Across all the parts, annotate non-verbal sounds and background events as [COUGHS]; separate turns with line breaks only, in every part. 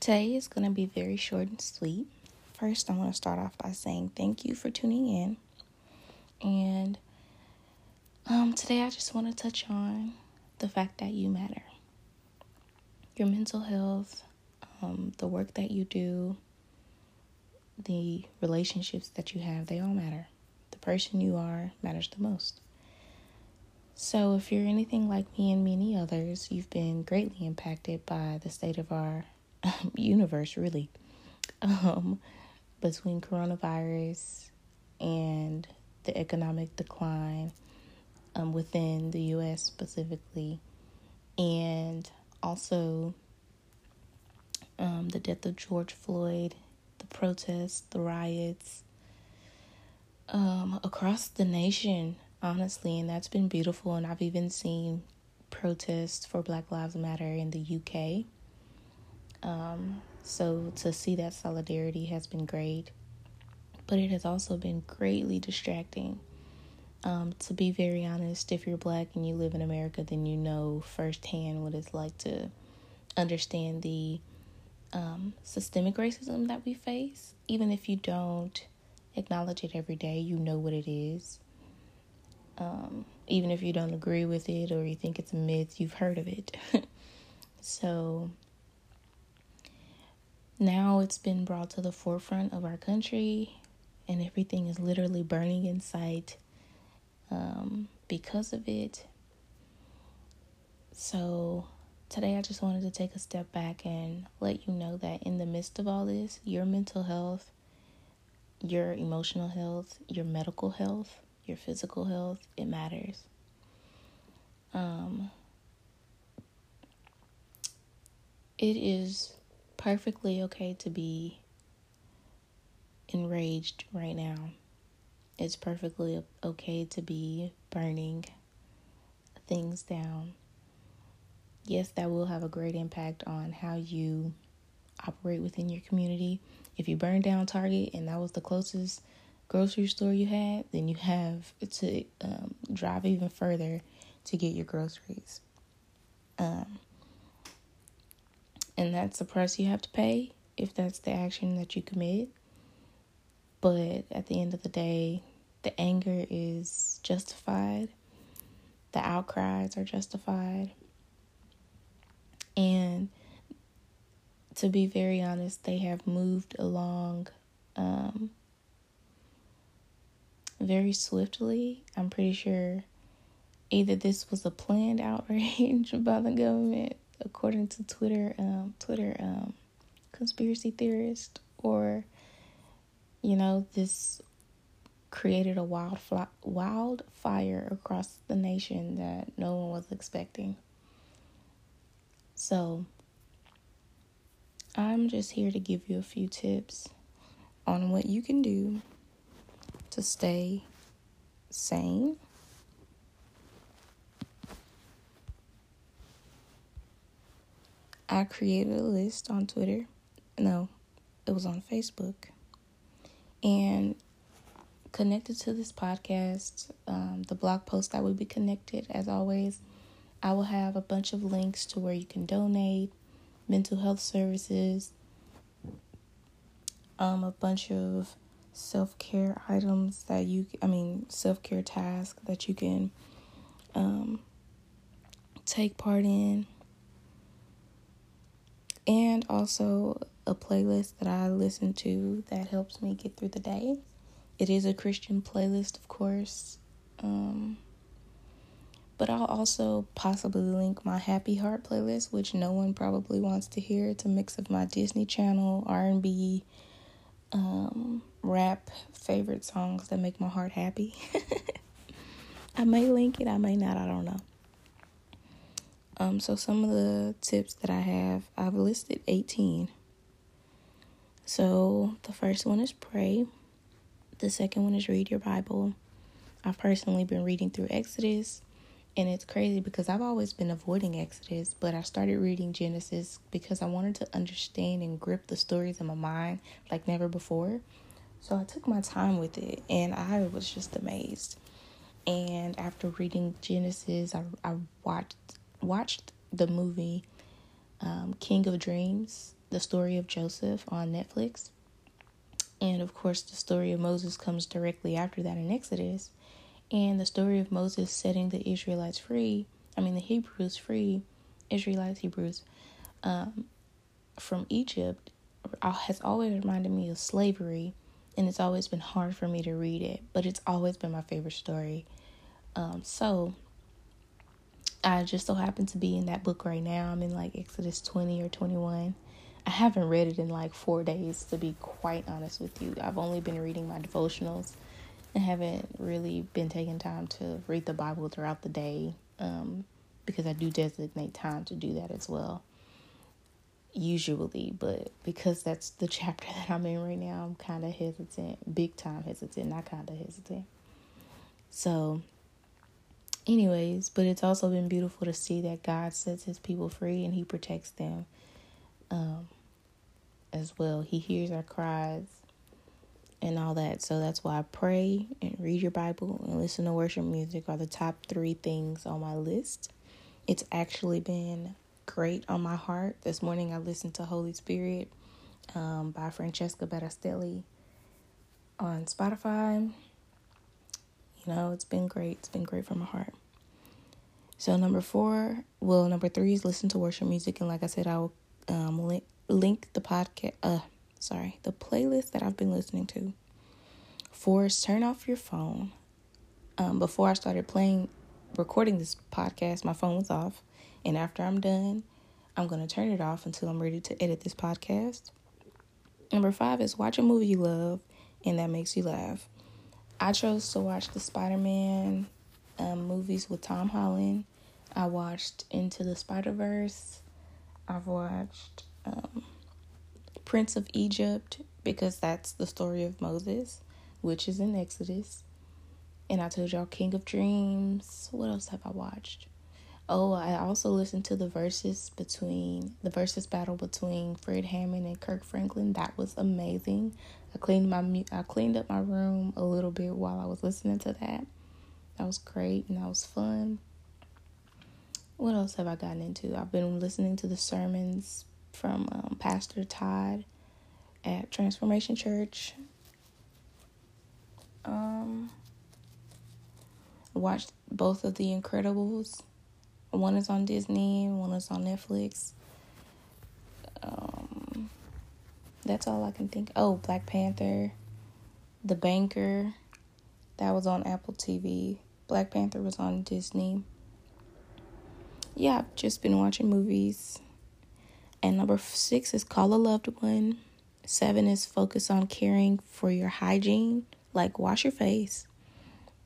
Today is going to be very short and sweet. First, I want to start off by saying thank you for tuning in. And um, today, I just want to touch on the fact that you matter. Your mental health, um, the work that you do, the relationships that you have, they all matter. The person you are matters the most. So, if you're anything like me and many others, you've been greatly impacted by the state of our [LAUGHS] universe, really, um, between coronavirus and the economic decline um, within the U.S. specifically, and also um, the death of George Floyd, the protests, the riots um, across the nation honestly, and that's been beautiful. And I've even seen protests for Black Lives Matter in the UK. Um, so to see that solidarity has been great, but it has also been greatly distracting. Um, to be very honest, if you're black and you live in America, then you know firsthand what it's like to understand the um, systemic racism that we face. Even if you don't acknowledge it every day, you know what it is. Um, even if you don't agree with it or you think it's a myth, you've heard of it. [LAUGHS] so now it's been brought to the forefront of our country, and everything is literally burning in sight um, because of it. So today I just wanted to take a step back and let you know that in the midst of all this, your mental health, your emotional health, your medical health, your physical health, it matters. Um, it is perfectly okay to be enraged right now. It's perfectly okay to be burning things down. Yes, that will have a great impact on how you operate within your community. If you burn down Target and that was the closest grocery store you had, then you have to um, drive even further to get your groceries. Um, and that's the price you have to pay if that's the action that you commit. But at the end of the day, the anger is justified, the outcries are justified. And to be very honest, they have moved along um, very swiftly. I'm pretty sure either this was a planned [LAUGHS] outrage by the government, according to Twitter, um, Twitter um, conspiracy theorist, or you know this created a wild fly, wildfire across the nation that no one was expecting. So I'm just here to give you a few tips on what you can do to stay sane. I created a list on Twitter. No, it was on Facebook. And connected to this podcast, um, the blog post that will be connected, as always, I will have a bunch of links to where you can donate, mental health services, um, a bunch of self care items that you, I mean, self care tasks that you can um, take part in. And also a playlist that I listen to that helps me get through the day. It is a Christian playlist, of course. Um, but I'll also possibly link my Happy Heart playlist, which no one probably wants to hear. It's a mix of my Disney Channel, R&B, um, rap favorite songs that make my heart happy. [LAUGHS] I may link it, I may not, I don't know. Um, so some of the tips that I have, I've listed 18. So the first one is pray. The second one is read your Bible. I've personally been reading through Exodus, and it's crazy because I've always been avoiding Exodus, but I started reading Genesis because I wanted to understand and grip the stories in my mind like never before. So I took my time with it and I was just amazed. And after reading Genesis, I, I watched watched the movie um, King of Dreams the story of Joseph on Netflix. And of course, the story of Moses comes directly after that in Exodus. And the story of Moses setting the Israelites free, I mean, the Hebrews free, Israelites, Hebrews, um, from Egypt has always reminded me of slavery. And it's always been hard for me to read it, but it's always been my favorite story. Um, so I just so happen to be in that book right now. I'm in like Exodus 20 or 21. I haven't read it in like four days, to be quite honest with you. I've only been reading my devotionals and haven't really been taking time to read the Bible throughout the day um, because I do designate time to do that as well, usually. But because that's the chapter [LAUGHS] that I'm in right now, I'm kind of hesitant, big time hesitant, not kind of hesitant. So, anyways, but it's also been beautiful to see that God sets his people free and he protects them um, as well. He hears our cries and all that. So that's why I pray and read your Bible and listen to worship music are the top three things on my list. It's actually been great on my heart. This morning I listened to Holy Spirit um, by Francesca Battistelli on Spotify. Know, it's been great. It's been great for my heart. So number four, well, number three is listen to worship music, and like I said, I will um, link link the podcast. Uh, sorry, the playlist that I've been listening to. Four is turn off your phone. Um, before I started playing, recording this podcast, my phone was off, and after I'm done, I'm gonna turn it off until I'm ready to edit this podcast. Number five is watch a movie you love and that makes you laugh. I chose to watch the Spider Man um, movies with Tom Holland. I watched Into the Spider Verse. I've watched um, Prince of Egypt because that's the story of Moses, which is in Exodus. And I told y'all King of Dreams. What else have I watched? Oh, I also listened to the Verzuz between the verses battle between Fred Hammond and Kirk Franklin. That was amazing. I cleaned my I cleaned up my room a little bit while I was listening to that. That was great and that was fun what else have I gotten into? I've been listening to the sermons from um, Pastor Todd at Transformation Church. Um, watched both of The Incredibles. One is on Disney, one is on Netflix. Um, that's all I can think. Oh, Black Panther, The Banker, that was on Apple TV. Black Panther was on Disney yeah, I've just been watching movies. And number six is call a loved one. Seven is focus on caring for your hygiene, like wash your face,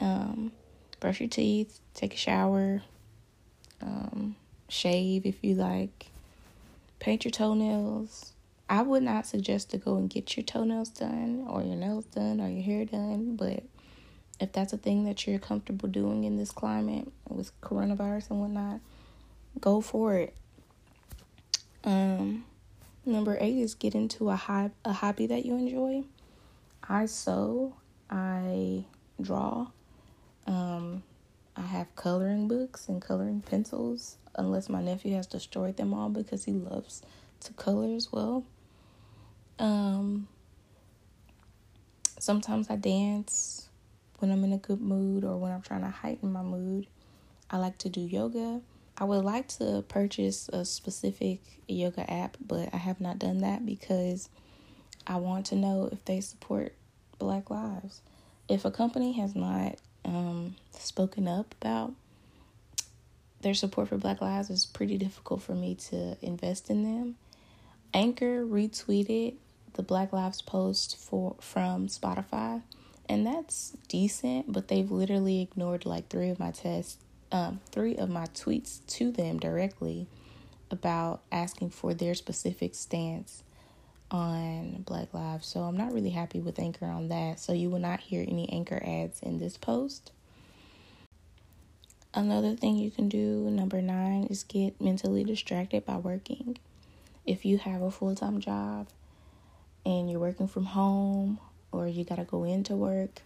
um, brush your teeth, take a shower, um, shave if you like, paint your toenails. I would not suggest to go and get your toenails done or your nails done or your hair done, but if that's a thing that you're comfortable doing in this climate with coronavirus and whatnot, go for it. Um, number eight is get into a hobby, a hobby that you enjoy. I sew, I draw. Um, I have coloring books and coloring pencils, unless my nephew has destroyed them all because he loves to color as well. Um, sometimes I dance when I'm in a good mood or when I'm trying to heighten my mood. I like to do yoga. I would like to purchase a specific yoga app, but I have not done that because I want to know if they support Black lives. If a company has not um, spoken up about their support for Black lives, it's pretty difficult for me to invest in them. Anchor retweeted the Black Lives post for from Spotify, and that's decent, but they've literally ignored like three of my tests um, three of my tweets to them directly about asking for their specific stance on Black Lives. So I'm not really happy with Anchor on that. So you will not hear any Anchor ads in this post. Another thing you can do, number nine, is get mentally distracted by working. If you have a full time job and you're working from home or you got to go into work,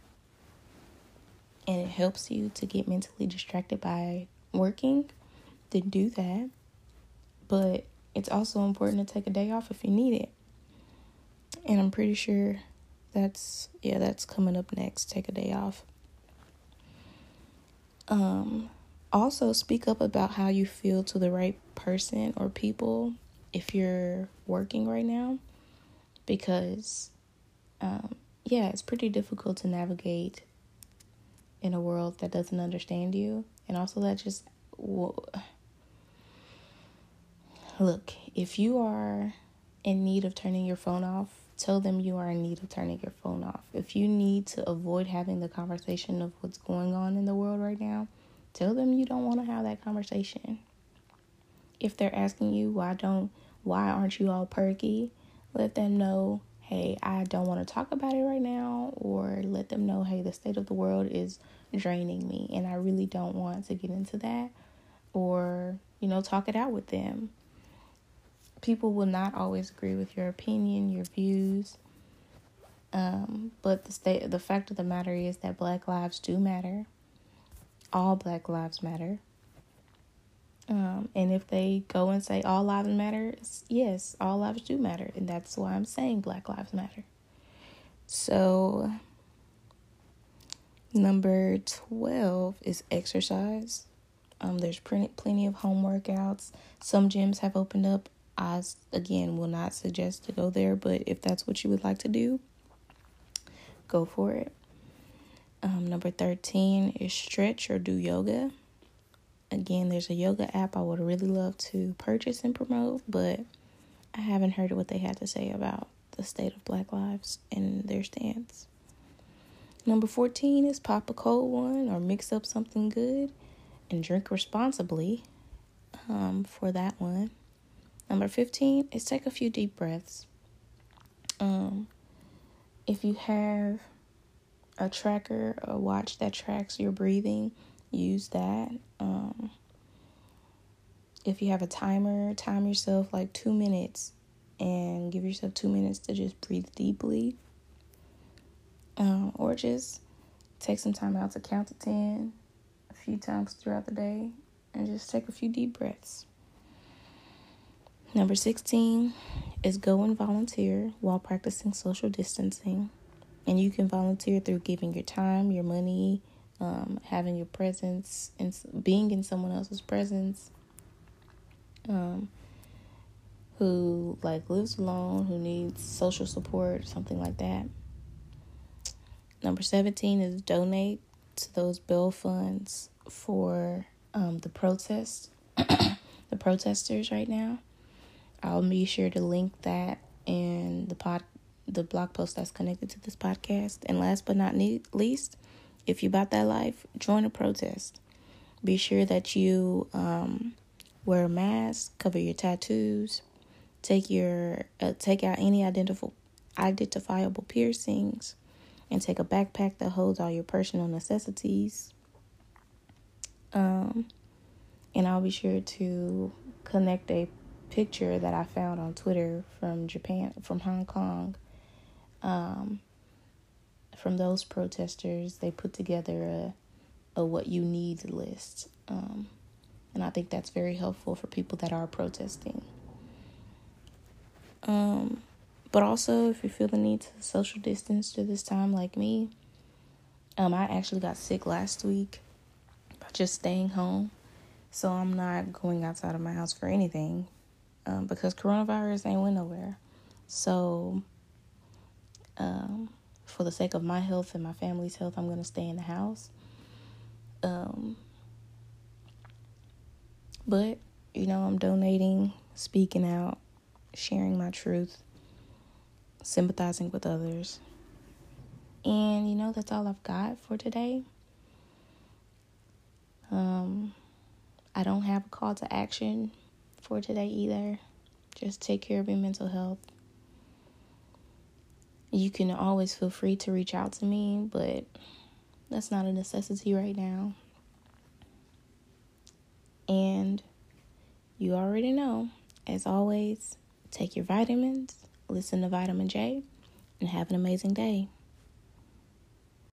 and it helps you to get mentally distracted by working, then do that. But it's also important to take a day off if you need it. And I'm pretty sure that's yeah, that's coming up next. Take a day off. Um also speak up about how you feel to the right person or people if you're working right now because um yeah, it's pretty difficult to navigate in a world that doesn't understand you and also that just look, if you are in need of turning your phone off, tell them you are in need of turning your phone off. If you need to avoid having the conversation of what's going on in the world right now, tell them you don't want to have that conversation. If they're asking you why don't why aren't you all perky, let them know, hey, I don't want to talk about it right now or let them know, hey, the state of the world is draining me and I really don't want to get into that or, you know, talk it out with them. People will not always agree with your opinion, your views. Um, but the state the fact of the matter is that black lives do matter. All black lives matter. Um, and if they go and say all lives matter, yes, all lives do matter. And that's why I'm saying black lives matter. So Number 12 is exercise. Um, there's plenty, of home workouts. Some gyms have opened up. I, again, will not suggest to go there, but if that's what you would like to do, go for it. Um, number 13 is stretch or do yoga. Again, there's a yoga app I would really love to purchase and promote, but I haven't heard what they had to say about the state of Black lives and their stance. Number 14 is pop a cold one or mix up something good and drink responsibly um, for that one. Number 15 is take a few deep breaths. Um, if you have a tracker, a watch that tracks your breathing, use that. Um, if you have a timer, time yourself like two minutes and give yourself two minutes to just breathe deeply um, or just take some time out to count to 10 a few times throughout the day and just take a few deep breaths. Number 16 is go and volunteer while practicing social distancing. And you can volunteer through giving your time, your money, um, having your presence, and being in someone else's presence. Um, who like lives alone, who needs social support, something like that. Number 17 is donate to those bill funds for um, the protest, [COUGHS] the protesters right now. I'll be sure to link that in the pod, the blog post that's connected to this podcast. And last but not least, if you bought that life, join a protest. Be sure that you um, wear a mask, cover your tattoos, take your uh, take out any identifiable identifiable piercings, and take a backpack that holds all your personal necessities. Um, and I'll be sure to connect a picture that I found on Twitter from Japan, from Hong Kong. Um, from those protesters, they put together a, a what you need list. Um, and I think that's very helpful for people that are protesting. Um, but also, if you feel the need to social distance to this time, like me, um, I actually got sick last week by just staying home. So I'm not going outside of my house for anything um, because coronavirus ain't went nowhere. So, um, for the sake of my health and my family's health, I'm going to stay in the house. Um, but, you know, I'm donating, speaking out, sharing my truth sympathizing with others. And you know, that's all I've got for today. Um, I don't have a call to action for today either. Just take care of your mental health. You can always feel free to reach out to me, but that's not a necessity right now. And you already know, as always, take your vitamins listen to Vitamin J, and have an amazing day.